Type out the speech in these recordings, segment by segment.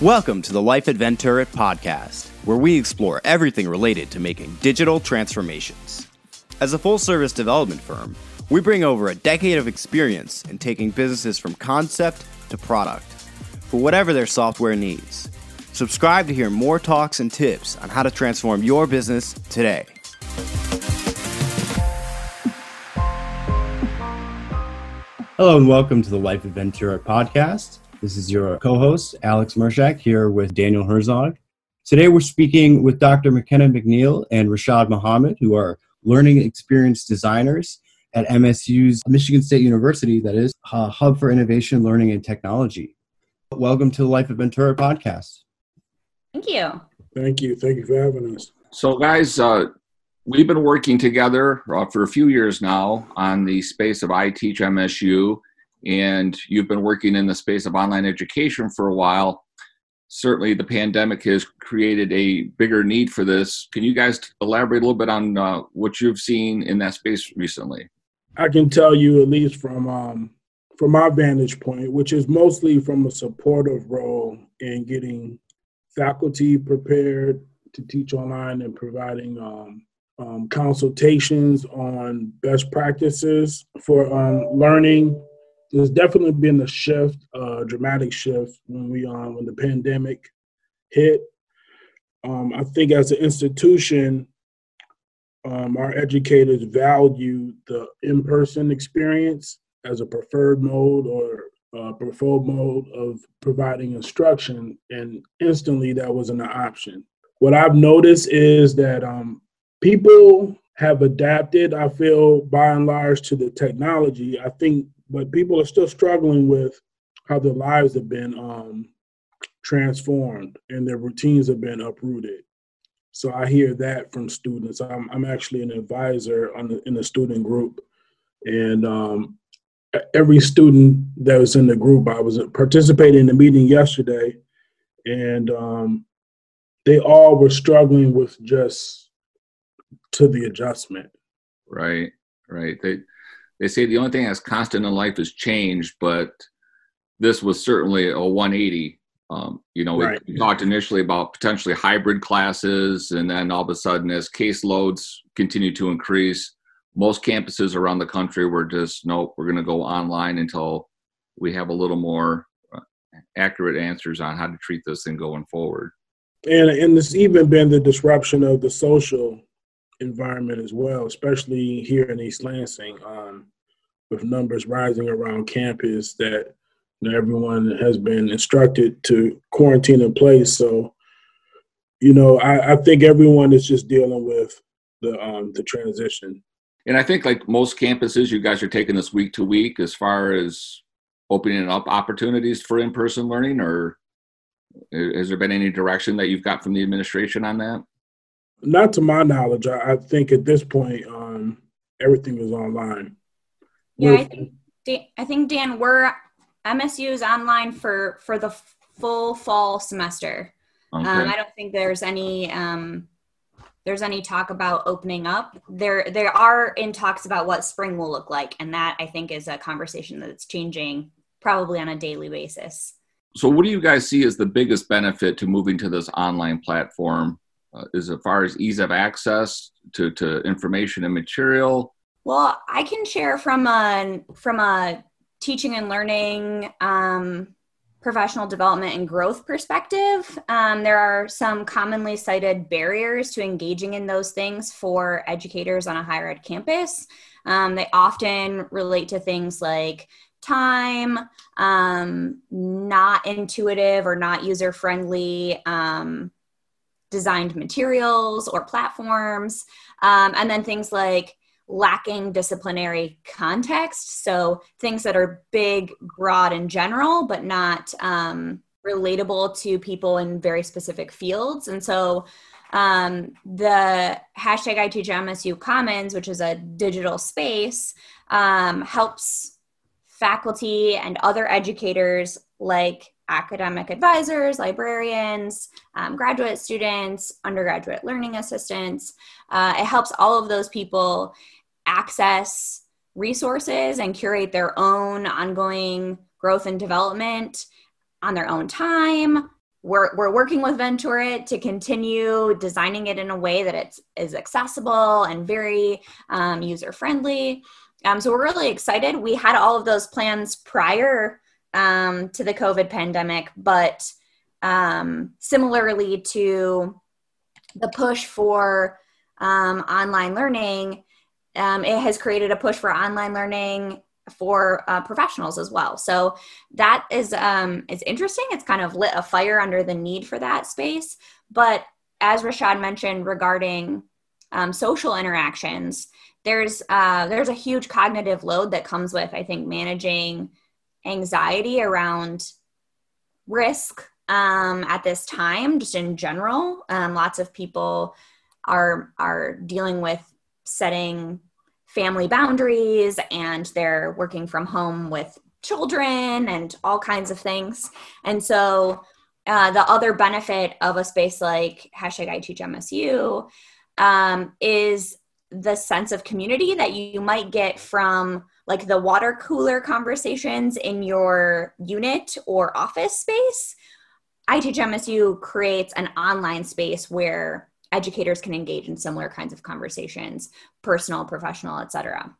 Welcome to the Life at Venturit podcast, where we explore everything related to making digital transformations. As a full service development firm, we bring over a decade of experience in taking businesses from concept to product for whatever their software needs. Subscribe to hear more talks and tips on how to transform your business today. Hello and welcome to the Life at Venturit podcast. This is your co host, Alex Mershak, here with Daniel Herzog. Today we're speaking with Dr. McKenna McNeil and Rashad Muhammad, who are learning experience designers at MSU's Michigan State University, that is, a Hub for Innovation, Learning, and Technology. Welcome to the Life of Venturit podcast. Thank you. Thank you. Thank you for having us. So, guys, uh, we've been working together uh, for a few years now on the space of I Teach MSU, and you've been working in the space of online education for a while. Certainly, the pandemic has created a bigger need for this. Can you guys elaborate a little bit on uh, what you've seen in that space recently? I can tell you, at least from um, from my vantage point, which is mostly from a supportive role in getting faculty prepared to teach online and providing um, um, consultations on best practices for um, learning. There's definitely been a shift, a uh, dramatic shift when we um, when the pandemic hit. Um, I think as an institution, um, our educators value the in-person experience as a preferred mode or uh, preferred mode of providing instruction, and instantly that wasn't an option. What I've noticed is that um, people have adapted, I feel, by and large, to the technology. I think, but people are still struggling with how their lives have been um, transformed and their routines have been uprooted. So I hear that from students. I'm, I'm actually an advisor on the, in the student group, and um, every student that was in the group, I was participating in the meeting yesterday, and um, they all were struggling with just to the adjustment. Right, right. They they say the only thing that's constant in life is change, but this was certainly a 180. Um, you know, right. we talked initially about potentially hybrid classes, and then all of a sudden, as caseloads continue to increase, most campuses around the country were just nope, we're going to go online until we have a little more uh, accurate answers on how to treat this thing going forward. And and it's even been the disruption of the social environment as well, especially here in East Lansing, um, with numbers rising around campus that you know, everyone has been instructed to quarantine in place. So, you know, I, I think everyone is just dealing with the um, the transition. And I think, like most campuses, you guys are taking this week to week as far as opening up opportunities for in person learning, or has there been any direction that you've got from the administration on that? Not to my knowledge. I, I think at this point, um, everything is online. Yeah, I think, I think Dan, we're MSU is online for for the full fall semester. Okay. Um, I don't think there's any um, there's any talk about opening up. There there are in talks about what spring will look like, and that I think is a conversation that's changing probably on a daily basis. So, what do you guys see as the biggest benefit to moving to this online platform? Uh, as far as ease of access to, to information and material? Well, I can share from a from a teaching and learning um, professional development and growth perspective, um, there are some commonly cited barriers to engaging in those things for educators on a higher ed campus. Um, they often relate to things like time, um, not intuitive or not user friendly um, designed materials or platforms, um, and then things like lacking disciplinary context. So things that are big, broad, and general, but not um, relatable to people in very specific fields. And so um, the hashtag ITeachMSU Commons, which is a digital space, um, helps faculty and other educators like academic advisors, librarians, um, graduate students, undergraduate learning assistants. Uh, it helps all of those people access resources and curate their own ongoing growth and development on their own time we're, we're working with Venturit to continue designing it in a way that it's is accessible and very um, user friendly. Um, so we're really excited. We had all of those plans prior um, to the COVID pandemic, but um, similarly to the push for um, online learning, um, it has created a push for online learning for uh, professionals as well. So that is um, is interesting. It's kind of lit a fire under the need for that space. But as Rashad mentioned regarding um, social interactions, there's uh, there's a huge cognitive load that comes with I think managing anxiety around risk um, at this time, just in general. Um, lots of people are are dealing with setting family boundaries and they're working from home with children and all kinds of things. And so uh, the other benefit of a space like hashtag I teach MSU um, is the sense of community that you might get from like the water cooler conversations in your unit or office space. I teach MSU creates an online space where educators can engage in similar kinds of conversations personal professional etc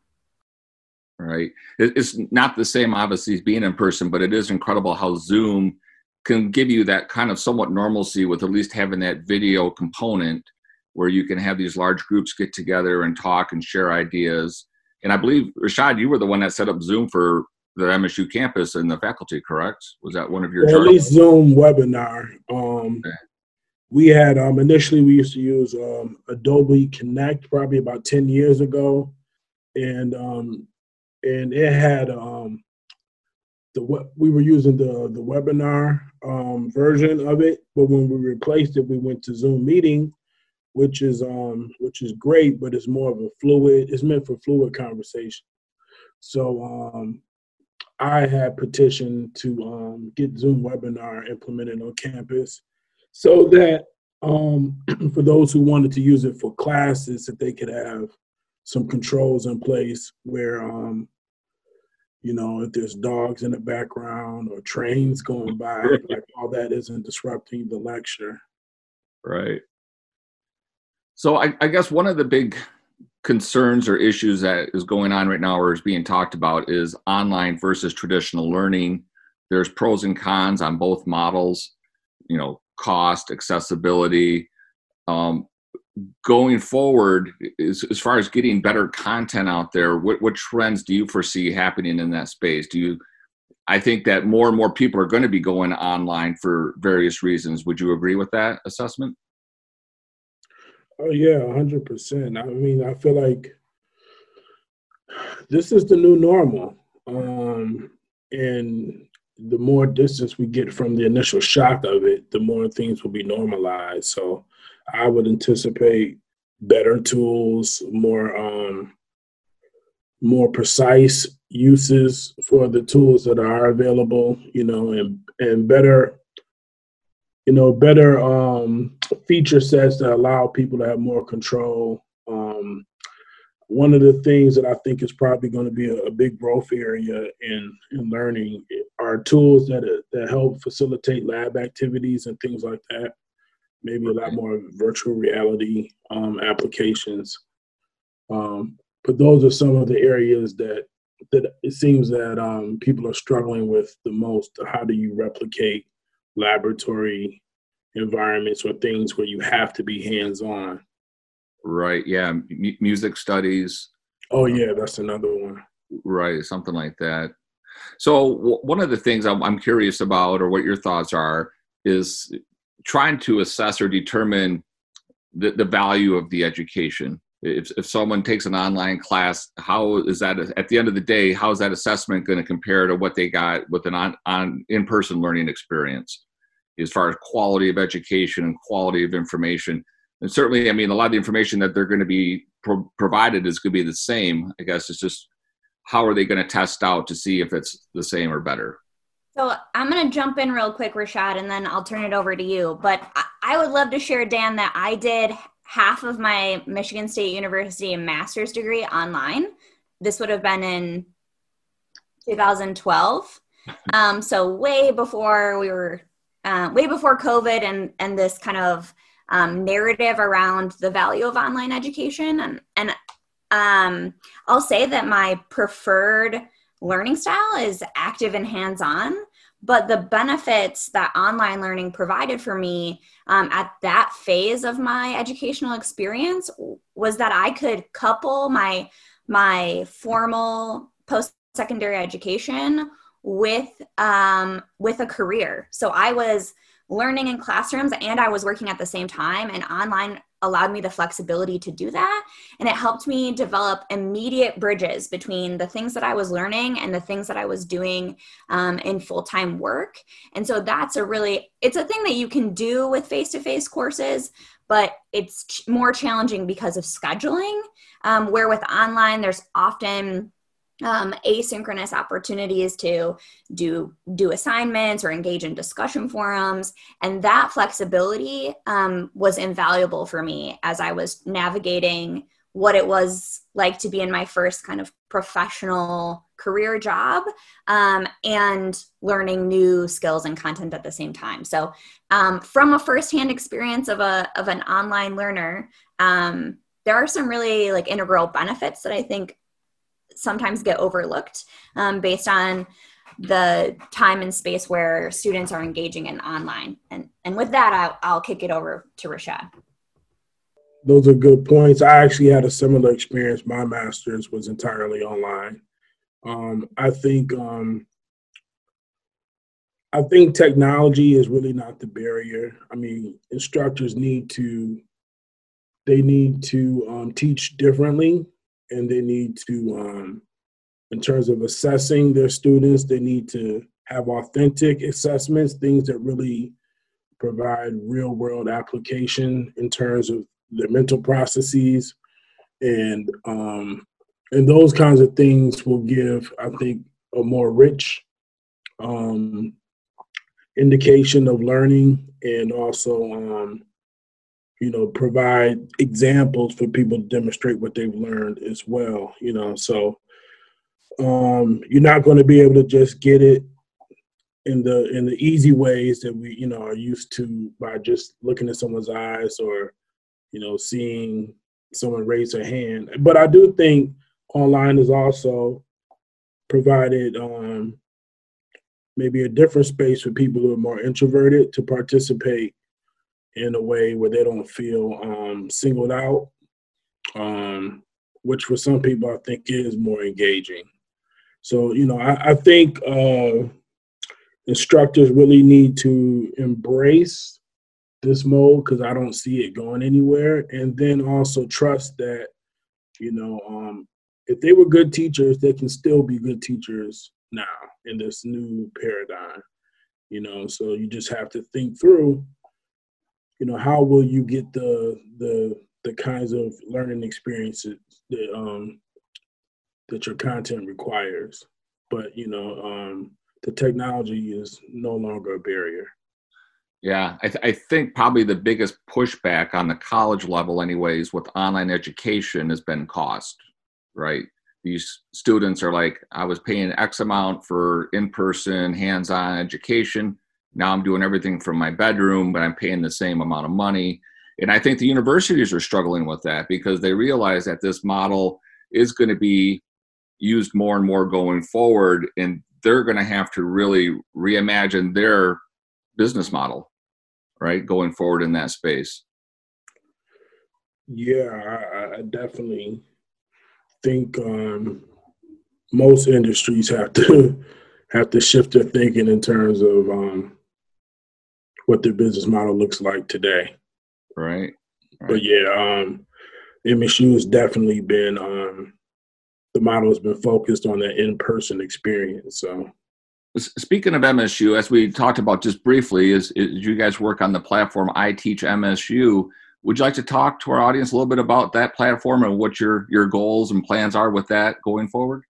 right. It's not the same obviously as being in person but it is incredible how zoom can give you that kind of somewhat normalcy with at least having that video component where you can have these large groups get together and talk and share ideas and i believe rashad you were the one that set up zoom for the msu campus and the faculty correct? Was that one of your well, at least zoom webinar um, okay. we had um, initially we used to use um, Adobe Connect probably about ten years ago, and um, and it had um, the what we were using the the webinar um, version of it, but when we replaced it, we went to Zoom meeting, which is um which is great, but it's more of a fluid. It's meant for fluid conversation. So um, I had petitioned to um, get Zoom webinar implemented on campus so that um, for those who wanted to use it for classes, that they could have some controls in place where, um, you know, if there's dogs in the background or trains going by, like all that isn't disrupting the lecture. Right. So I, I guess one of the big concerns or issues that is going on right now or is being talked about is online versus traditional learning. There's pros and cons on both models. You know, cost, accessibility. Um, going forward, as, as far as getting better content out there, what, what trends do you foresee happening in that space? Do you, I think that more and more people are going to be going online for various reasons. Would you agree with that assessment? Oh yeah, hundred percent. I mean, I feel like this is the new normal, um, and the more distance we get from the initial shock of it, the more things will be normalized. So I would anticipate better tools, more um, more precise uses for the tools that are available, you know, and and better, you know, better um, feature sets that allow people to have more control. Um, one of the things that I think is probably going to be a, a big growth area in, in learning are tools that that help facilitate lab activities and things like that. Maybe a lot more virtual reality um, applications. Um, but those are some of the areas that that it seems that um, people are struggling with the most. How do you replicate laboratory environments or things where you have to be hands on? Right. Yeah. M- music studies. Oh yeah, that's another one. Right. Something like that. So w- one of the things I'm, I'm curious about, or what your thoughts are, is trying to assess or determine the, the value of the education. If, if someone takes an online class, how is that at the end of the day? How is that assessment going to compare to what they got with an on, on in-person learning experience, as far as quality of education and quality of information? and certainly, I mean, a lot of the information that they're going to be pro- provided is going to be the same. I guess it's just how are they going to test out to see if it's the same or better. So I'm going to jump in real quick, Rashad, and then I'll turn it over to you. But I would love to share, Dan, that I did half of my Michigan State University master's degree online. This would have been in 2012. Um, so way before we were uh, way before COVID and and this kind of um, narrative around the value of online education. And and um, I'll say that my preferred learning style is active and hands on. But the benefits that online learning provided for me um, at that phase of my educational experience was that I could couple my my formal post secondary education with um, with a career. So I was learning in classrooms and I was working at the same time, and online allowed me the flexibility to do that. And it helped me develop immediate bridges between the things that I was learning and the things that I was doing um, in full time work. And so that's a really, it's a thing that you can do with face to face courses, but it's ch- more challenging because of scheduling. Um, where with online, there's often um, asynchronous opportunities to do do assignments or engage in discussion forums. And that flexibility um, was invaluable for me as i was navigating what it was like to be in my first kind of professional career job um, and learning new skills and content at the same time. So um, from a firsthand experience of a of an online learner um, there are some really like integral benefits that i think sometimes get overlooked um, based on the time and space where students are engaging in online. And, and with that, I'll, I'll kick it over to Rashad. Those are good points. I actually had a similar experience. My master's was entirely online. Um, I think um, I think technology is really not the barrier. I mean, instructors need to they need to um, teach differently and they need to, um, in terms of assessing their students, they need to have authentic assessments, things that really provide real world application in terms of their mental processes. And um, and those kinds of things will give i think a more rich um, indication of learning and also um, you know, provide examples for people to demonstrate what they've learned as well, you know. So um, you're not going to be able to just get it in the in the easy ways that we, you know, are used to by just looking at someone's eyes or, you know, seeing someone raise their hand. But I do think online is also provided um, maybe a different space for people who are more introverted to participate in a way where they don't feel um, singled out, um, which for some people I think is more engaging. So, you know, I, I think uh, instructors really need to embrace this mode because I don't see it going anywhere. And then also trust that, you know, um, if they were good teachers, they can still be good teachers now in this new paradigm. You know, so you just have to think through you know how will you get the the the kinds of learning experiences that um that your content requires? But you know um the technology is no longer a barrier. Yeah I, th- I think probably the biggest pushback on the college level anyways with online education has been cost right? These students are like i was paying x amount for in-person hands-on education now I'm doing everything from my bedroom, but I'm paying the same amount of money. And I think the universities are struggling with that because they realize that this model is going to be used more and more going forward. And they're going to have to really reimagine their business model, right, going forward in that space. Yeah, I, definitely think um, most industries have to have to shift their thinking in terms of um, what their business model looks like today. Right. right. But yeah, um, MSU has definitely been um, the model has been focused on that in-person experience. So speaking of MSU, as we talked about just briefly, is, is you guys work on the platform I Teach MSU. Would you like to talk to our audience a little bit about that platform and what your your goals and plans are with that going forward?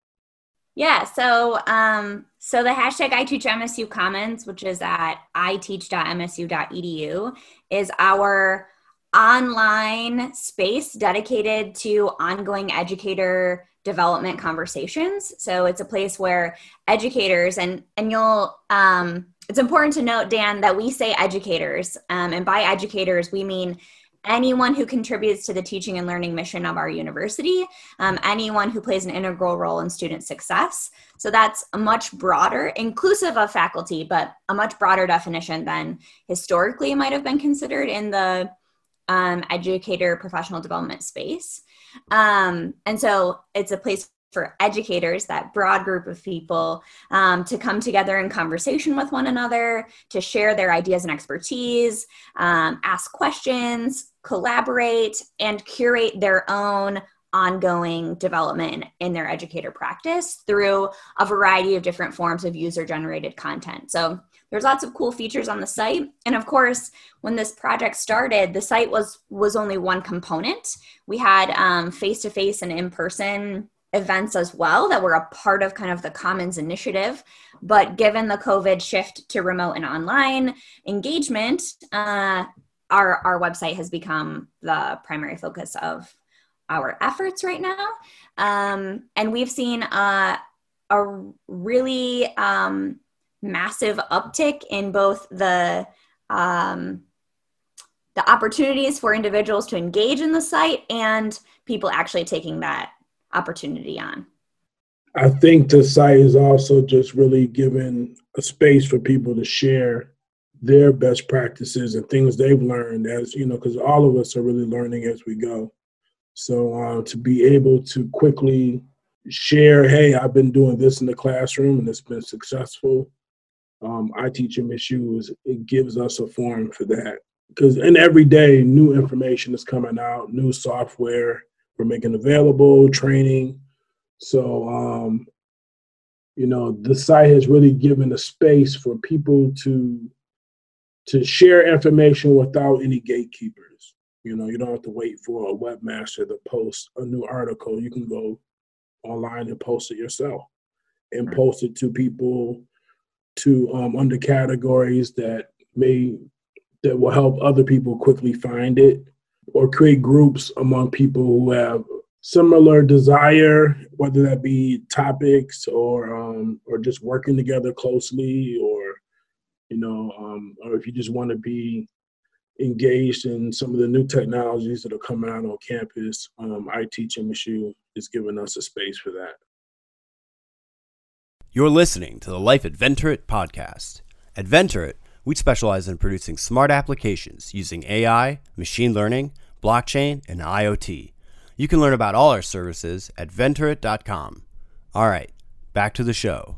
Yeah, so um, so the hashtag I teach MSU which is at iteach.msu.edu, is our online space dedicated to ongoing educator development conversations. So it's a place where educators and and you'll um, it's important to note, Dan, that we say educators, um, and by educators we mean anyone who contributes to the teaching and learning mission of our university, um, anyone who plays an integral role in student success. So that's a much broader, inclusive of faculty, but a much broader definition than historically might have been considered in the um, educator professional development space. Um, and so it's a place for educators, that broad group of people, um, to come together in conversation with one another, to share their ideas and expertise, um, ask questions, collaborate, and curate their own ongoing development in their educator practice through a variety of different forms of user generated content. So there's lots of cool features on the site. And of course when this project started the site was was only one component. We had face to face and in person events as well that were a part of kind of the commons initiative. But given the covid shift to remote and online engagement uh, our our website has become the primary focus of our efforts right now um, and we've seen a, a really um, massive uptick in both the um, the opportunities for individuals to engage in the site and people actually taking that opportunity on? I think the site is also just really giving a space for people to share their best practices and things they've learned as you know because all of us are really learning as we go. So uh, to be able to quickly share hey i've been doing this in the classroom and it's been successful um, i teach MSU it gives us a forum for that. Because and every day new information is coming out new software we're making available training. So, um, you know, the site has really given a space for people to to share information without any gatekeepers. You know, you don't have to wait for a webmaster to post a new article. You can go online and post it yourself and right. post it to people to um, under categories that may that will help other people quickly find it or create groups among people who have similar desire, whether that be topics or um, or just working together closely, or you know, um, or if you just want to be engaged in some of the new technologies that are coming out on campus. Um, I teach MSU is giving us a space for that. You're listening to the Life at Venturit podcast. At Venturit, we specialize in producing smart applications using AI, machine learning, blockchain, and IoT. You can learn about all our services at venturit.com. All right, back to the show.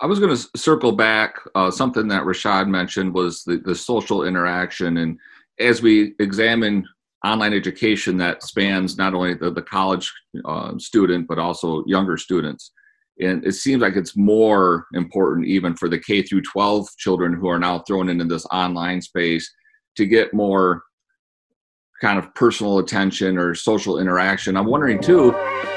I was going to circle back. Uh, something that Rashad mentioned was the, the social interaction. And as we examine online education that spans not only the, the college uh, student but also younger students and it seems like it's more important even for the k through 12 children who are now thrown into this online space to get more kind of personal attention or social interaction i'm wondering too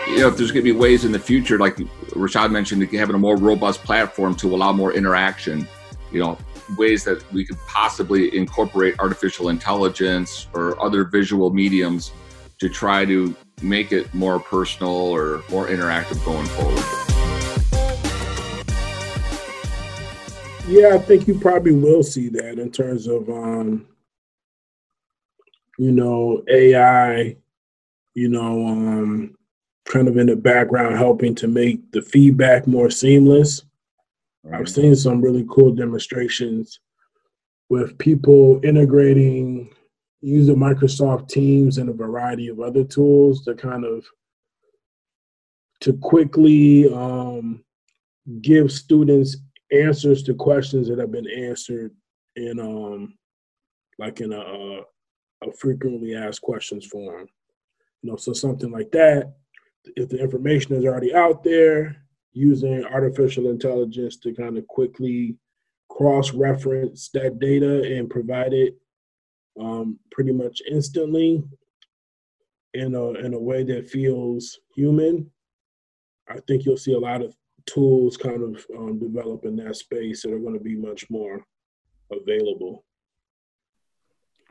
you know if there's going to be ways in the future like rashad mentioned having a more robust platform to allow more interaction you know ways that we could possibly incorporate artificial intelligence or other visual mediums to try to make it more personal or more interactive going forward? Yeah, I think you probably will see that in terms of, um, you know, AI, you know, um, kind of in the background helping to make the feedback more seamless. I've seen some really cool demonstrations with people integrating using Microsoft Teams and a variety of other tools to kind of to quickly um, give students answers to questions that have been answered in um, like in a, a frequently asked questions form. You know, so something like that. If the information is already out there, using artificial intelligence to kind of quickly cross reference that data and provide it um, pretty much instantly in a, in a way that feels human. I think you'll see a lot of tools kind of um, develop in that space that are going to be much more available.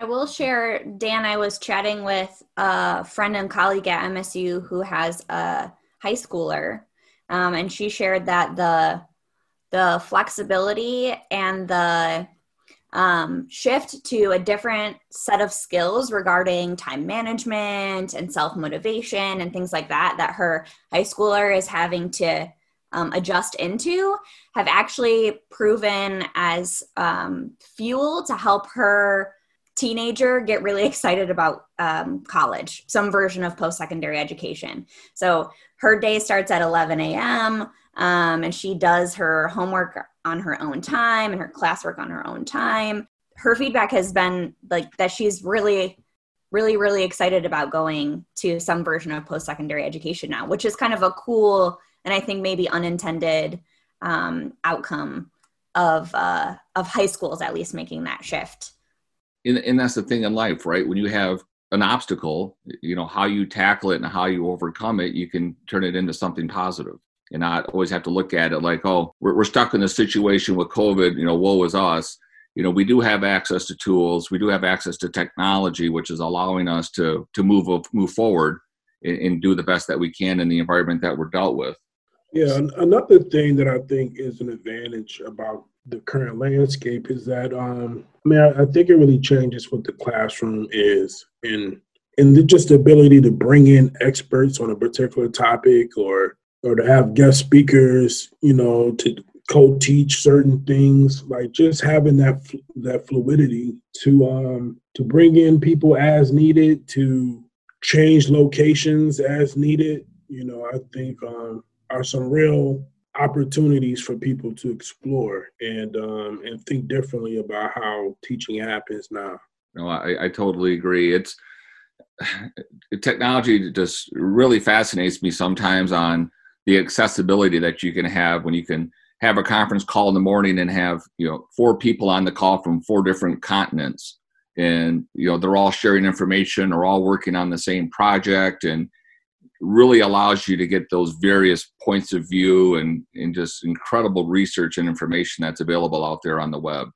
I will share, Dan. I was chatting with a friend and colleague at MSU who has a high schooler, um, and she shared that the the flexibility and the um, shift to a different set of skills regarding time management and self motivation and things like that that her high schooler is having to um, adjust into have actually proven as um, fuel to help her teenager get really excited about um, college, some version of post secondary education. So her day starts at 11 a.m. Um, and she does her homework on her own time and her classwork on her own time. Her feedback has been like that she's really, really, really excited about going to some version of post secondary education now, which is kind of a cool and I think maybe unintended um, outcome of uh, of high schools at least making that shift. And, and that's the thing in life, right? When you have an obstacle, you know how you tackle it and how you overcome it, you can turn it into something positive and not always have to look at it like, oh, we're, we're stuck in a situation with COVID, you know, woe is us. You know, we do have access to tools, we do have access to technology, which is allowing us to to move move forward and, and do the best that we can in the environment that we're dealt with. Yeah, another thing that I think is an advantage about the current landscape is that um, I mean I, I think it really changes what the classroom is and and the, just the ability to bring in experts on a particular topic or or to have guest speakers, you know, to co-teach certain things, like just having that that fluidity to um to bring in people as needed, to change locations as needed. You know, I think um are some real opportunities for people to explore and um, and think differently about how teaching happens now. No, I, I totally agree. It's technology just really fascinates me sometimes on the accessibility that you can have when you can have a conference call in the morning and have you know four people on the call from four different continents and you know they're all sharing information or all working on the same project and really allows you to get those various points of view and, and just incredible research and information that's available out there on the web.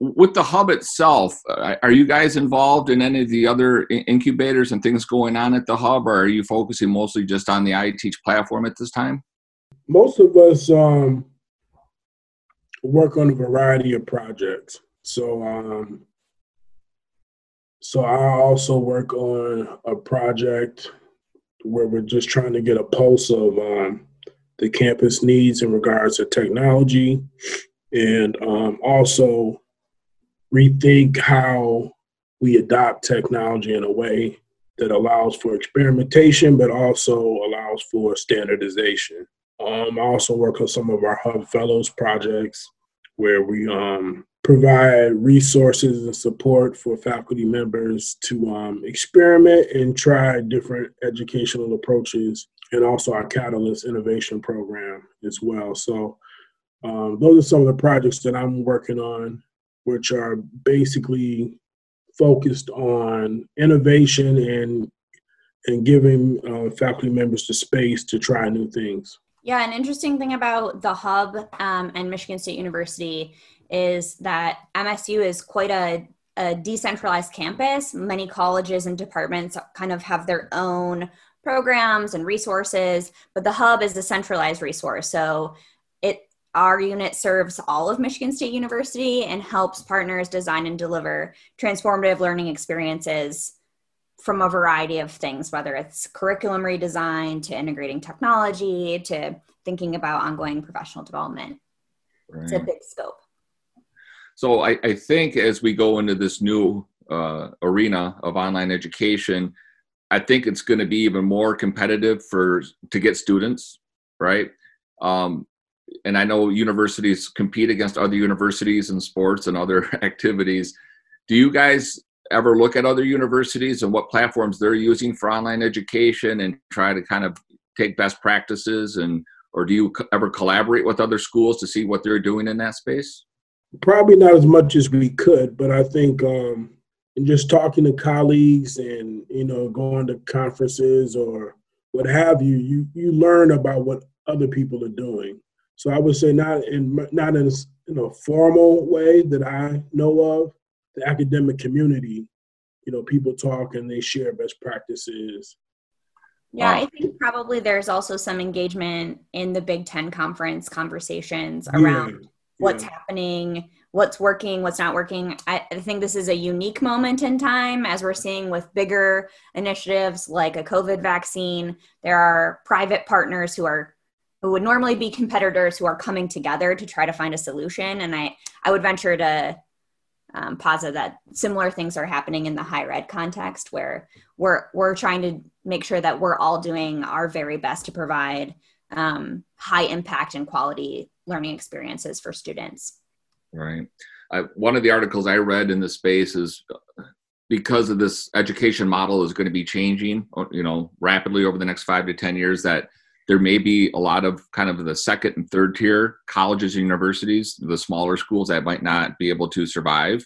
With the hub itself, uh, are you guys involved in any of the other incubators and things going on at the hub, or are you focusing mostly just on the iTeach platform at this time? Most of us um, work on a variety of projects. So, um, so I also work on a project where we're just trying to get a pulse of um, the campus needs in regards to technology and um, also rethink how we adopt technology in a way that allows for experimentation but also allows for standardization. Um, I also work on some of our Hub Fellows projects where we um, provide resources and support for faculty members to um, experiment and try different educational approaches and also our catalyst innovation program as well. So um, those are some of the projects that i'm working on which are basically focused on innovation and and giving uh, faculty members the space to try new things. Yeah an interesting thing about the hub um, and michigan state university is that MSU is quite a, a decentralized campus. Many colleges and departments kind of have their own programs and resources, but the hub is a centralized resource. So it our unit serves all of Michigan State University and helps partners design and deliver transformative learning experiences from a variety of things, whether it's curriculum redesign to integrating technology to thinking about ongoing professional development. Right. It's a big scope. So I, I think as we go into this new uh, arena of online education, I think it's going to be even more competitive for to get students, right? Um, and I know universities compete against other universities in sports and other activities. Do you guys ever look at other universities and what platforms they're using for online education and try to kind of take best practices and or do you ever collaborate with other schools to see what they're doing in that space? Probably not as much as we could, but I think um, in just talking to colleagues and you know going to conferences or what have you, you you learn about what other people are doing. So I would say not in not in a you know formal way that I know of. The academic community, you know, people talk and they share best practices. Yeah, I think probably there's also some engagement in the Big Ten conference conversations around yeah. What's yeah. happening, what's working, what's not working. I, I, think this is a unique moment in time as we're seeing with bigger initiatives like a COVID vaccine. There are private partners who are who would normally be competitors who are coming together to try to find a solution. And I, I would venture to um, posit that similar things are happening in the higher ed context where we're we're trying to make sure that we're all doing our very best to provide um, high impact and quality learning experiences for students. Right. I, one of the articles I read in the space is because of this education model is going to be changing, uh, you know, rapidly over the next five to ten years. That there may be a lot of kind of the second and third tier colleges and universities, the smaller schools that might not be able to survive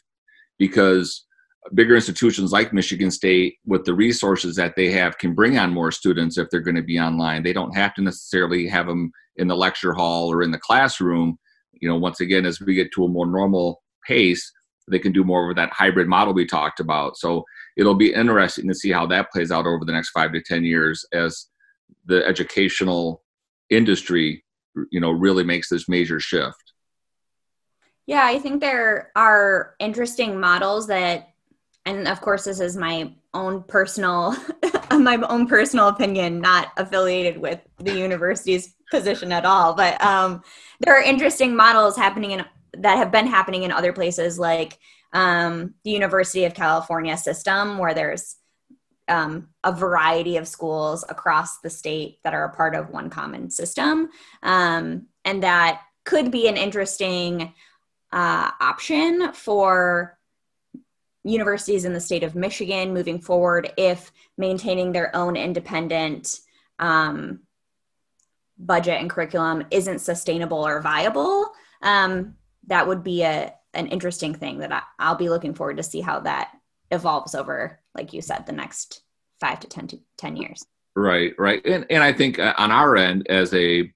because bigger institutions like Michigan State, with the resources that they have, can bring on more students if they're going to be online. They don't have to necessarily have them in the lecture hall or in the classroom. You know, once again, as we get to a more normal pace, they can do more of that hybrid model we talked about. So it'll be interesting to see how that plays out over the next five to 10 years as the educational industry you know really makes this major shift yeah i think there are interesting models that and of course this is my own personal my own personal opinion not affiliated with the university's position at all but um, there are interesting models happening in that have been happening in other places like um, the university of california system where there's um, a variety of schools across the state that are a part of one common system. Um, and that could be an interesting uh, option for universities in the state of Michigan moving forward if maintaining their own independent um, budget and curriculum isn't sustainable or viable. Um, that would be a, an interesting thing that I, I'll be looking forward to see how that evolves over, like you said, the next five to 10 to 10 years. Right, right. And, and I think uh, on our end, as a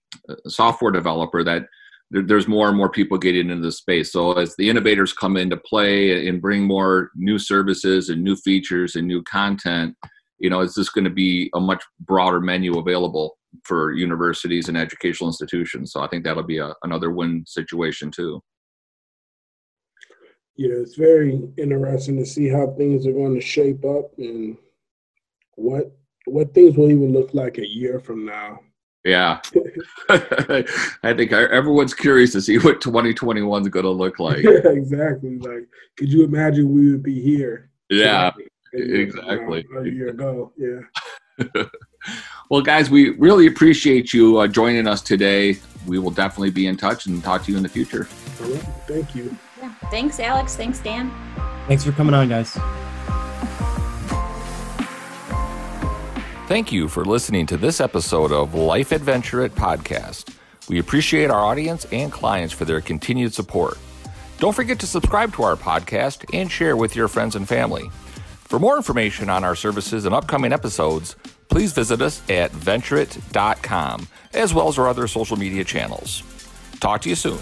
software developer, that there's more and more people getting into the space. So as the innovators come into play and bring more new services and new features and new content, you know, it's just going to be a much broader menu available for universities and educational institutions. So I think that'll be a, another win situation too. Yeah, it's very interesting to see how things are going to shape up and what what things will even look like a year from now. Yeah, I think everyone's curious to see what 2021 is going to look like. yeah, exactly. Like, could you imagine we would be here? Yeah, exactly. A year ago, yeah. well, guys, we really appreciate you uh, joining us today. We will definitely be in touch and talk to you in the future. All right. Thank you. Yeah. Thanks, Alex. Thanks, Dan. Thanks for coming on, guys. Thank you for listening to this episode of Life at Venturit Podcast. We appreciate our audience and clients for their continued support. Don't forget to subscribe to our podcast and share with your friends and family. For more information on our services and upcoming episodes, please visit us at venturit.com, as well as our other social media channels. Talk to you soon.